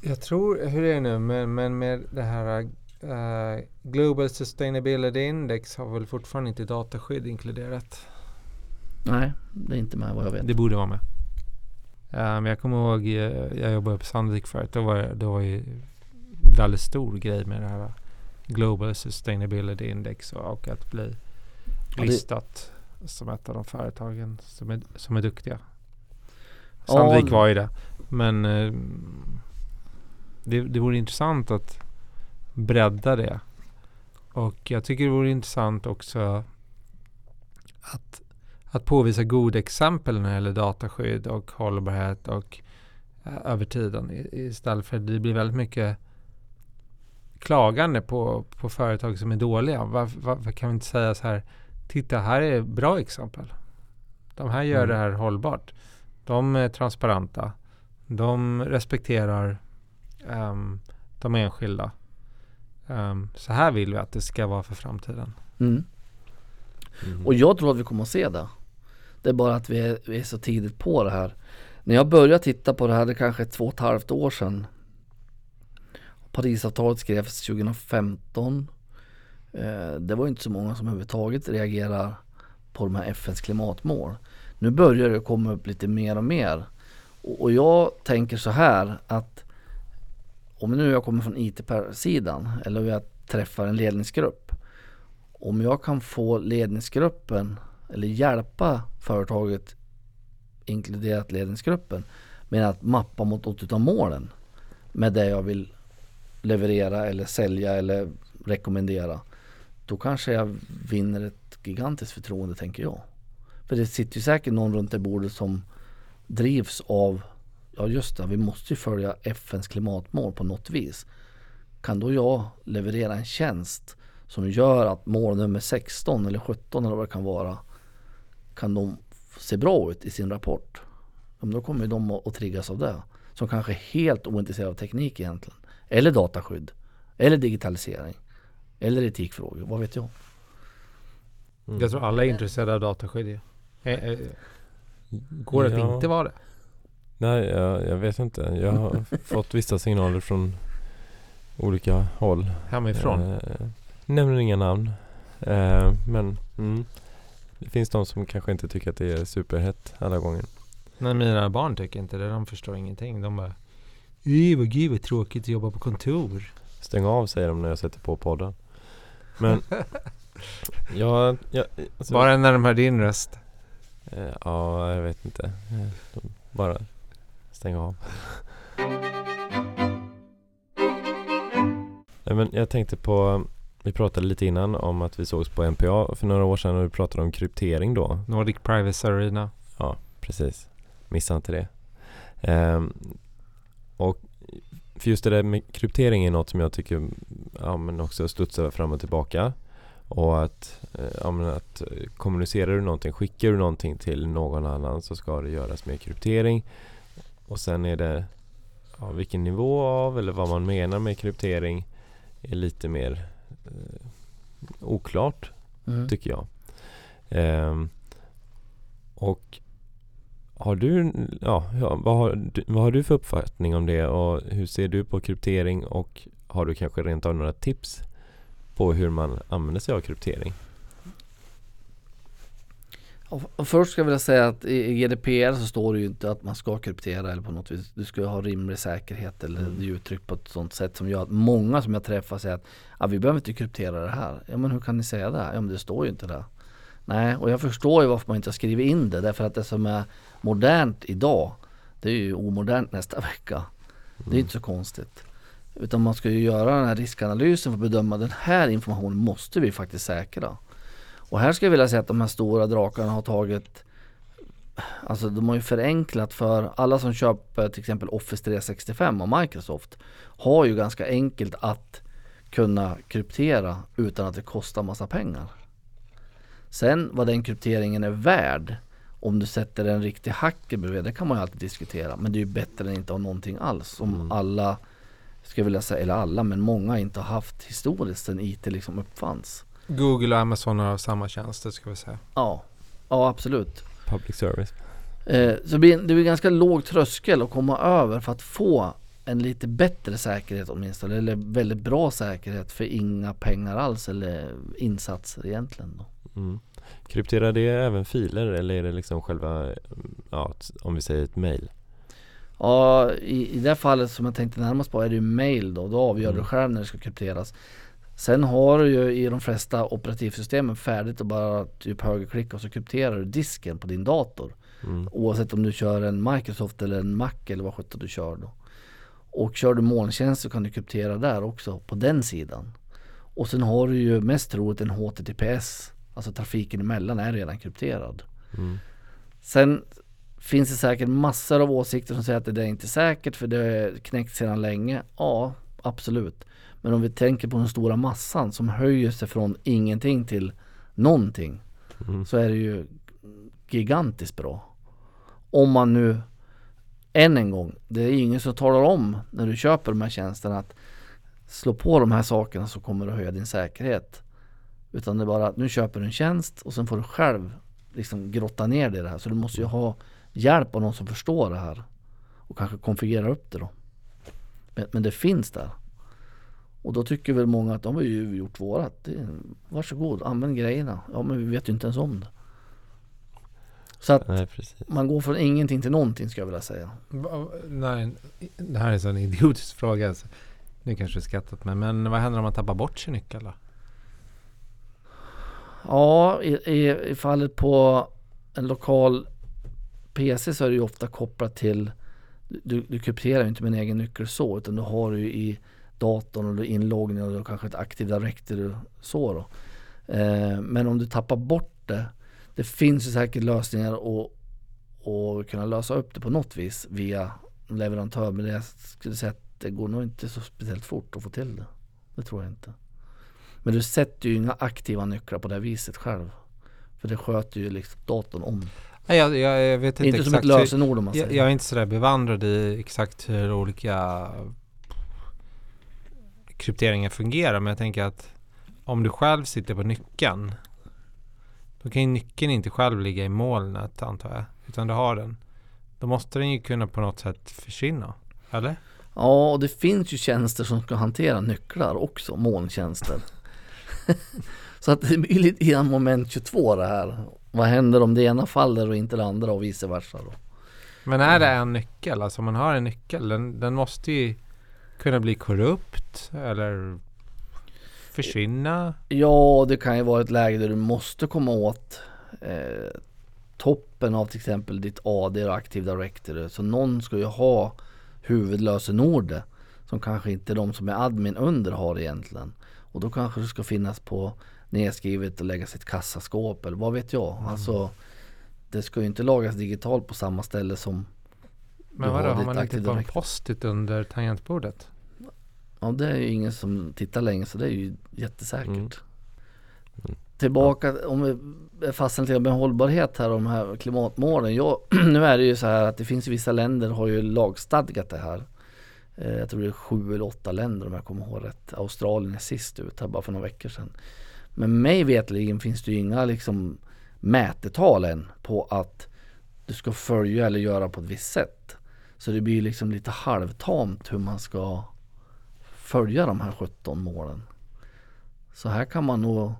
Jag tror, hur är det nu, men, men med det här eh, Global Sustainability Index har väl fortfarande inte dataskydd inkluderat? Nej, det är inte med vad jag vet. Det borde vara med. Eh, men jag kommer ihåg, eh, jag jobbade på Sandvik förut. Då var det var ju väldigt stor grej med det här Global Sustainability Index och, och att bli Ja, det- listat som ett av de företagen som är, som är duktiga. Ja, Sandvik det- var ju det. Men eh, det, det vore intressant att bredda det. Och jag tycker det vore intressant också att, att påvisa goda exempel när det gäller dataskydd och hållbarhet och eh, över tiden. Istället för att det blir väldigt mycket klagande på, på företag som är dåliga. Varför, varför kan vi inte säga så här, titta här är bra exempel. De här gör Mm. det här hållbart. De är transparenta. De respekterar ehm, de enskilda. Ehm, så här vill vi att det ska vara för framtiden. Mm. Mm. Och jag tror att vi kommer att se det. Det är bara att vi är, vi är så tidigt på det här. När jag började titta på det här, det kanske är två och ett halvt år sedan. Parisavtalet skrevs 2015. Eh, det var inte så många som överhuvudtaget reagerar på de här FNs klimatmål. Nu börjar det komma upp lite mer och mer. Och, jag tänker så här att om nu jag kommer från IT-sidan eller jag träffar en ledningsgrupp om jag kan få ledningsgruppen eller hjälpa företaget inkluderat ledningsgruppen med att mappa mot något utav målen med det jag vill leverera eller sälja eller rekommendera då kanske jag vinner ett gigantiskt förtroende tänker jag. För det sitter ju säkert någon runt det bordet som drivs av ja just det, vi måste ju följa FNs klimatmål på något vis. Kan då jag leverera en tjänst som gör att mål nummer 16 eller 17 eller vad det kan vara kan de se bra ut i sin rapport. Ja, men då kommer ju de att att triggas av det. Som kanske är helt ointresserade av teknik egentligen. Eller dataskydd. Eller digitalisering. Eller etikfrågor, vad vet jag. Mm. Jag tror alla är intresserade av dataskydd. Eh, eh, Går det att Ja. inte vara det? Nej, jag, jag vet inte. Jag har fått vissa signaler från olika håll. Hemifrån? Eh, nämner inga namn. Eh, men mm, det finns de som kanske inte tycker att det är superhett alla gånger. Nej, mina barn tycker inte det. De förstår ingenting. De bara gud vad tråkigt att jobba på kontor. Stäng av säger de när jag sätter på podden. Men jag, jag, alltså, Bara när de hör din röst. eh, ja, jag vet inte. Eh, De, bara stänga av. Nej, men jag tänkte på vi pratade lite innan om att vi sågs på NPA för några år sedan och vi pratade om kryptering då. Nordic Privacy Arena. Precis. Missa inte det. Ehm, och för just det där med kryptering är något som jag tycker ja, men också studsar fram och tillbaka. Och att, eh, ja, men att eh, kommunicerar du någonting, skickar du någonting till någon annan så ska det göras med kryptering. Och sen är det ja, vilken nivå av eller vad man menar med kryptering är lite mer eh, oklart Mm. tycker jag. Ehm, och har du, ja, vad, har du, vad har du för uppfattning om det och hur ser du på kryptering och har du kanske rent av några tips på hur man använder sig av kryptering? Och, först ska jag vilja säga att i, GDPR så står det ju inte att man ska kryptera eller på något vis. Du ska ha rimlig säkerhet eller Mm. uttryckt på ett sånt sätt som gör att många som jag träffar säger att ah, vi behöver inte kryptera det här. Ja men hur kan ni säga det? Ja men det står ju inte det. Nej, och jag förstår ju varför man inte har skrivit in det. Därför att det som är modernt idag, det är ju omodernt nästa vecka. Det är inte så konstigt. Utan man ska ju göra den här riskanalysen för att bedöma den här informationen måste vi faktiskt säkra. Och här skulle jag vilja säga att de här stora drakarna har tagit Alltså de har ju förenklat för alla som köper till exempel Office 365 av Microsoft har ju ganska enkelt att kunna kryptera utan att det kostar massa pengar. Sen vad den krypteringen är värd om du sätter en riktig hacker bredvid, det kan man ju alltid diskutera. Men det är ju bättre än inte ha någonting alls. Om Mm. alla, ska jag vilja säga, eller alla, men många inte har haft historiskt sen IT liksom uppfanns. Google och Amazon har samma tjänster ska vi säga. Ja, ja absolut. Public service. Eh, så det blir, det blir ganska låg tröskel att komma över för att få en lite bättre säkerhet åtminstone. Eller väldigt bra säkerhet för inga pengar alls eller insatser egentligen. Då. Mm. Krypterar det även filer eller är det liksom själva, ja, om vi säger ett mail? Ja, i, i det fallet som jag tänkte närmast på är det ju mail då. Då avgör Mm. du själv när det ska krypteras. Sen har du ju i de flesta operativsystemen färdigt och bara typ högerklicka och så krypterar du disken på din dator. Mm. Oavsett om du kör en Microsoft eller en Mac eller vad sjutton du kör då. Och kör du molntjänst så kan du kryptera där också på den sidan. Och sen har du ju mest troligt en HTTPS, alltså trafiken emellan är redan krypterad. Mm. Sen finns det säkert massor av åsikter som säger att det där är inte säkert för det är knäckt sedan länge. Ja, absolut. Men om vi tänker på den stora massan som höjer sig från ingenting till någonting Mm. så är det ju gigantiskt bra. Om man nu, än en gång, det är ingen som talar om när du köper de här tjänsterna att slå på de här sakerna så kommer det höja din säkerhet. Utan det är bara att nu köper du en tjänst och sen får du själv liksom grotta ner dig i det här. Så du måste ju ha hjälp av någon som förstår det här. Och kanske konfigurera upp det då. Men, men det finns där. Och då tycker väl många att de har ju gjort vårat. Det, varsågod, använd grejerna. Ja men vi vet ju inte ens om det. Så att Nej, man går från ingenting till någonting ska jag vilja säga. Nej, det här är en sån idiotisk fråga. Alltså. Nu kanske du skrattat med. Men vad händer om man tappar bort sin nyckel då? Ja, i, i, i fallet på en lokal PC så är det ju ofta kopplat till du, du krypterar ju inte med en egen nyckel så utan du har ju i datorn och du inloggning och du har kanske ett Active Directory och så då. Eh, men om du tappar bort det det finns ju säkert lösningar att och kunna lösa upp det på något vis via leverantör men jag skulle säga att det går nog inte så speciellt fort att få till det. Det tror jag inte. Men du sätter ju inga aktiva nycklar på det viset själv. För det sköter ju liksom datorn om. Nej, jag, jag, jag vet Inte, inte, inte som ett exakt. lösenord om man säger. jag, jag är inte sådär bevandrad i exakt hur olika krypteringar fungerar. Men jag tänker att om du själv sitter på nyckeln. Då kan ju nyckeln inte själv ligga i molnet antar jag. Utan du har den. Då måste den ju kunna på något sätt försvinna. Eller? Ja, och det finns ju tjänster som ska hantera nycklar också, molntjänster. Så att det blir lite grann moment 22 det här. Vad händer om det ena faller och inte det andra och vice versa då? Men är det en nyckel? Alltså man har en nyckel. Den, den måste ju kunna bli korrupt. Eller försvinna. Ja, det kan ju vara ett läge där du måste komma åt eh, toppen av till exempel ditt AD och Active Directory. Så någon ska ju ha huvudlösenordet som kanske inte de som är admin under har egentligen. Och då kanske det ska finnas på nedskrivet och läggas i ett kassaskåp eller vad vet jag. Alltså det ska ju inte lagras digitalt på samma ställe som Men Du vadå, har man inte Active på en post-it under tangentbordet? Ja det är ju ingen som tittar längre så det är ju jättesäkert. Mm. Mm. Tillbaka, om vi fastnar lite med hållbarhet här och de här klimatmålen. Ja, nu är det ju så här att det finns vissa länder har ju lagstadgat det här. Eh, Jag tror det är sju eller åtta länder om jag kommer ihåg rätt. Australien är sist ut här bara för några veckor sedan. Men mig vetligen finns det ju inga liksom mätetal än på att du ska följa eller göra på ett visst sätt. Så det blir liksom lite halvtamt hur man ska följa de här 17 målen. Så här kan man nog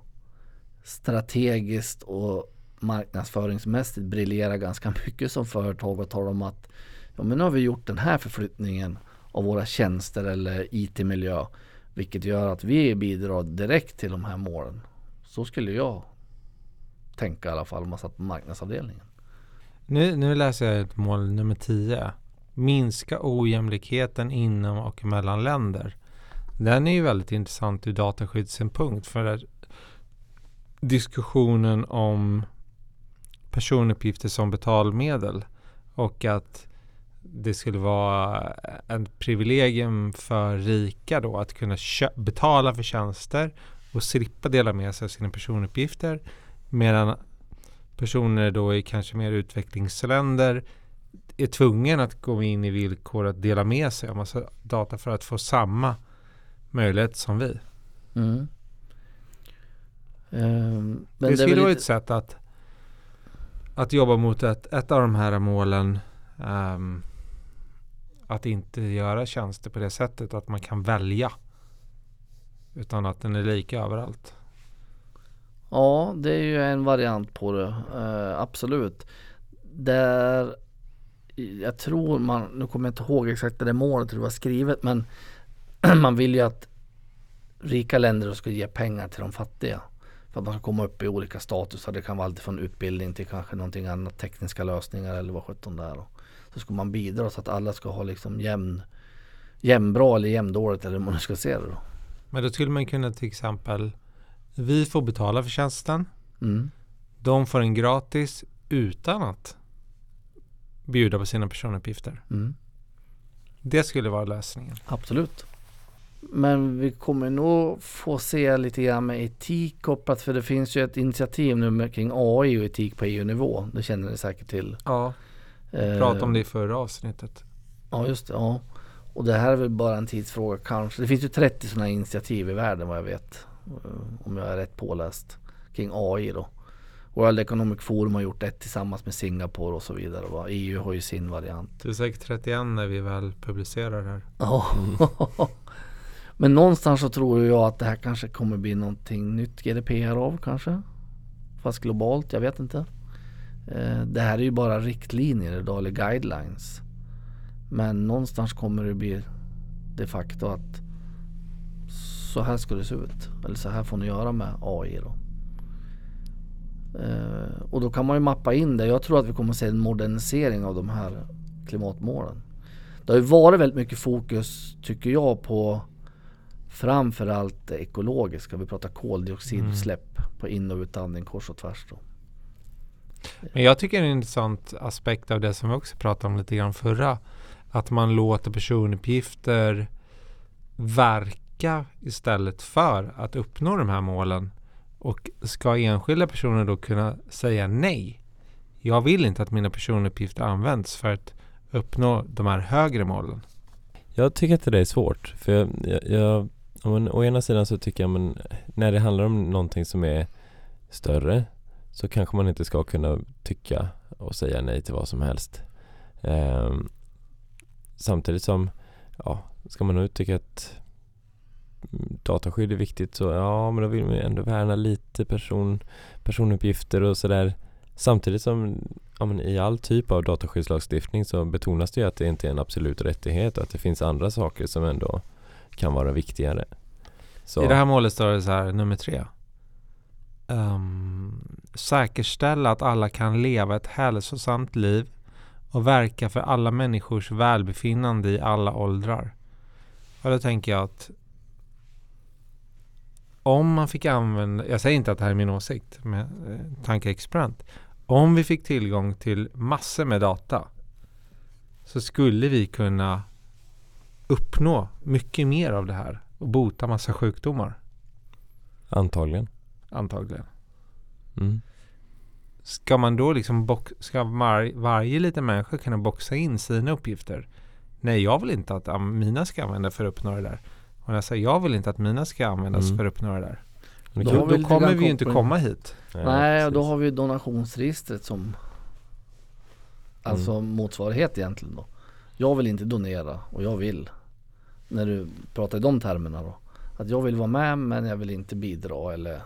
strategiskt och marknadsföringsmässigt briljera ganska mycket som företag och tala om att ja, men nu har vi gjort den här förflyttningen av våra tjänster eller IT-miljö. Vilket gör att vi bidrar direkt till de här målen. Så skulle jag tänka i alla fall om man satt på marknadsavdelningen. Nu, nu läser jag ett mål nummer 10. Minska ojämlikheten inom och mellan länder. Den är ju väldigt intressant ur dataskyddssynpunkt för diskussionen om personuppgifter som betalmedel och att det skulle vara ett privilegium för rika då att kunna betala för tjänster och slippa dela med sig av sina personuppgifter medan personer då i kanske mer utvecklingsländer är tvungen att gå in i villkor att dela med sig av massa data för att få samma möjlighet som vi. Mm. Um, det, det skulle vara lite... ett sätt att, att jobba mot ett, ett av de här målen um, att inte göra tjänster på det sättet att man kan välja. Utan att den är lika överallt. Ja, det är ju en variant på det. Eh, absolut. Där jag tror man, nu kommer jag inte ihåg exakt det målet hur det var skrivet men man vill ju att rika länder ska ge pengar till de fattiga. För att man ska komma upp i olika statusar. Det kan vara allt från utbildning till kanske någonting annat, tekniska lösningar eller vad sjutton det är. Så ska man bidra så att alla ska ha liksom jämn, jämnbra eller jämndåligt eller hur man nu ska se det då. Men då skulle man kunna till exempel Vi får betala för tjänsten. Mm. De får den gratis utan att bjuda på sina personuppgifter. Mm. Det skulle vara lösningen. Absolut. Men vi kommer nog få se lite grann med etik kopplat för det finns ju ett initiativ nu kring AI och etik på EU-nivå. Det känner ni säkert till. Ja, eh, pratade om det i förra avsnittet. Ja, just det. Ja. Och det här är väl bara en tidsfråga kanske. Det finns ju 30 sådana initiativ i världen vad jag vet. Eh, om jag är rätt påläst kring AI då. World Economic Forum har gjort ett tillsammans med Singapore och så vidare. Va? EU har ju sin variant. Det är säkert 31 när vi väl publicerar det här. Ja. Mm. Men någonstans så tror jag att det här kanske kommer bli någonting nytt GDPR av kanske. Fast globalt, jag vet inte. Eh, det här är ju bara riktlinjer idag, eller guidelines. Men någonstans kommer det bli de facto att så här ska det se ut. Eller så här får ni göra med AI då. Eh, och då kan man ju mappa in det. Jag tror att vi kommer att se en modernisering av de här klimatmålen. Det har ju varit väldigt mycket fokus, tycker jag, på framförallt det ekologiska. Vi pratar koldioxidutsläpp mm. på in och utandning kors och tvärs. Då. Men jag tycker en intressant aspekt av det som vi också pratade om lite grann förra. Att man låter personuppgifter verka istället för att uppnå de här målen. Och ska enskilda personer då kunna säga nej? Jag vill inte att mina personuppgifter används för att uppnå de här högre målen. Jag tycker inte det är svårt. För jag, jag, jag men, å ena sidan så tycker jag men när det handlar om någonting som är större så kanske man inte ska kunna tycka och säga nej till vad som helst. Eh, samtidigt som, ja, ska man nu tycka att dataskydd är viktigt så ja, men då vill man ju ändå värna lite person, personuppgifter och sådär. Samtidigt som ja, men i all typ av dataskyddslagstiftning så betonas det ju att det inte är en absolut rättighet och att det finns andra saker som ändå kan vara viktigare. Så. I det här målet står det så här, nummer tre. Um, säkerställa att alla kan leva ett hälsosamt liv och verka för alla människors välbefinnande i alla åldrar. Och då tänker jag att om man fick använda, jag säger inte att det här är min åsikt, men eh, tankeexperiment. Om vi fick tillgång till massor med data så skulle vi kunna uppnå mycket mer av det här och bota massa sjukdomar. Antagligen. Antagligen. Mm. Ska man då liksom box, ska var, varje liten människa kunna boxa in sina uppgifter? Nej, jag vill inte att mina ska användas för att uppnå det där. Och när jag säger jag vill inte att mina ska användas mm. för att uppnå det där. Då, då, då kommer vi ju inte komma hit. Nej, och då har vi donationsregistret som Alltså mm. motsvarighet egentligen då. Jag vill inte donera och jag vill. När du pratar i de termerna då. Att jag vill vara med men jag vill inte bidra eller.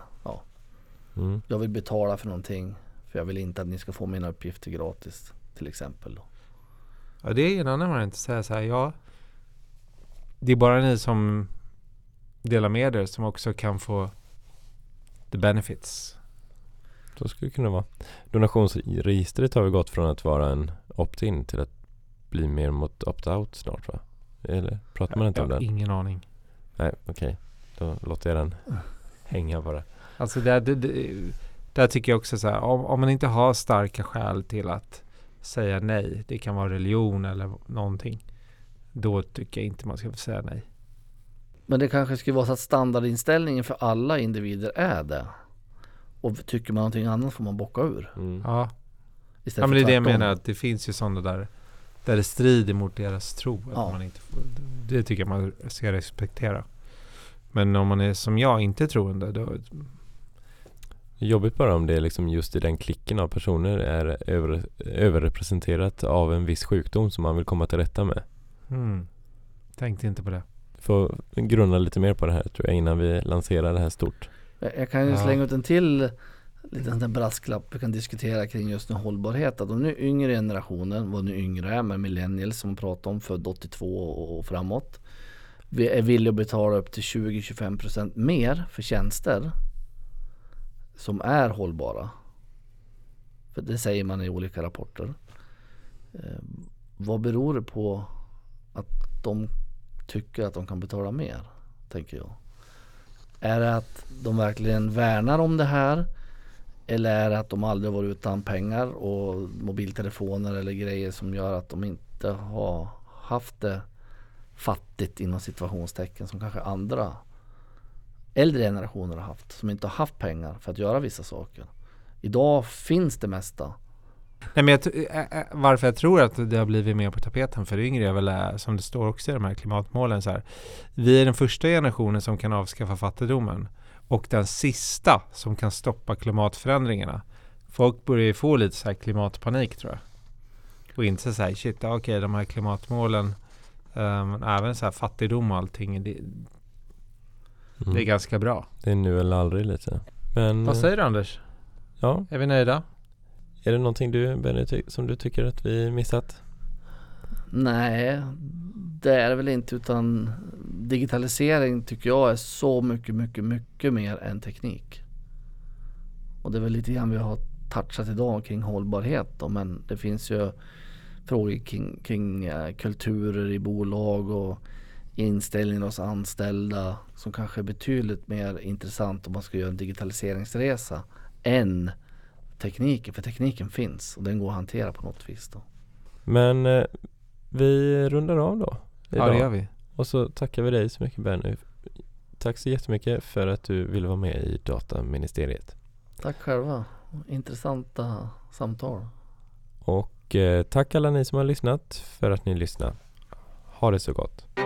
Mm. Jag vill betala för någonting För jag vill inte att ni ska få mina uppgifter gratis till exempel. Då. Ja, det är en annan variant att säga så här, ja. Det är bara ni som delar med er som också kan få the benefits. Så skulle det kunna vara. Donationsregistret har väl gått från att vara en opt-in till att bli mer mot opt-out snart va? Eller pratar man inte jag om har den? ingen aning. Nej, okej. Då låter jag den hänga bara. Alltså det, det, där tycker jag också så här, om, om man inte har starka skäl till att säga nej, det kan vara religion eller någonting, då tycker jag inte man ska få säga nej. Men det kanske skulle vara så att standardinställningen för alla individer är det. Och tycker man någonting annat får man bocka ur. Mm. Ja, ja men det är det jag menar, att det finns ju sådana där där det strider mot deras tro. Att Ja. man inte får, det tycker jag man ska respektera. Men om man är som jag, inte troende, då, Jobbigt bara om det är liksom just i den klicken av personer är över, överrepresenterat av en viss sjukdom som man vill komma till rätta med. hmm, tänkte inte på det. Får grunna lite mer på det här tror jag innan vi lanserar det här stort. Jag kan ju Ja. slänga ut en till liten brasklapp vi kan diskutera kring just nu hållbarhet. Att om nu yngre generationen, vad nu yngre är, med millennials som man pratar om, född 82 och framåt. Vi är villiga att betala upp till 20-25% mer för tjänster som är hållbara. För det säger man i olika rapporter. Eh, vad beror det på att de tycker att de kan betala mer? Tänker jag. Är det att de verkligen värnar om det här? Eller är det att de aldrig varit utan pengar och mobiltelefoner eller grejer som gör att de inte har haft det fattigt inom situationstecken som kanske andra äldre generationer har haft. Som inte har haft pengar för att göra vissa saker. Idag finns det mesta. Nej, men jag, varför jag tror att det har blivit mer på tapeten för yngre är väl, som det står också i de här klimatmålen, så här. Vi är den första generationen som kan avskaffa fattigdomen och den sista som kan stoppa klimatförändringarna. Folk börjar ju få lite så här klimatpanik tror jag. Och inte så här, shit, okej okej, de här klimatmålen, Um, även så här fattigdom och allting, det, Mm. det är ganska bra. Det är nu eller aldrig lite. Men Vad säger du Anders? ja, Är vi nöjda? är det någonting du Benny, som du tycker att vi missat? Nej, det är det väl inte utan digitalisering tycker jag är så mycket, mycket, mycket mer än teknik. Och det är väl lite grann vi har touchat idag kring hållbarhet då, men det finns ju frågor kring, kring eh, kulturer i bolag och inställningar hos anställda som kanske är betydligt mer intressant om man ska göra en digitaliseringsresa än tekniken. För tekniken finns och den går att hantera på något vis då. Men eh, vi rundar av då. Ja, det idag. gör vi. Och så tackar vi dig så mycket Benny. Tack så jättemycket för att du ville vara med i Dataministeriet. Tack själva. Intressanta samtal. Och eh, tack alla ni som har lyssnat för att ni lyssnade. Ha det så gott.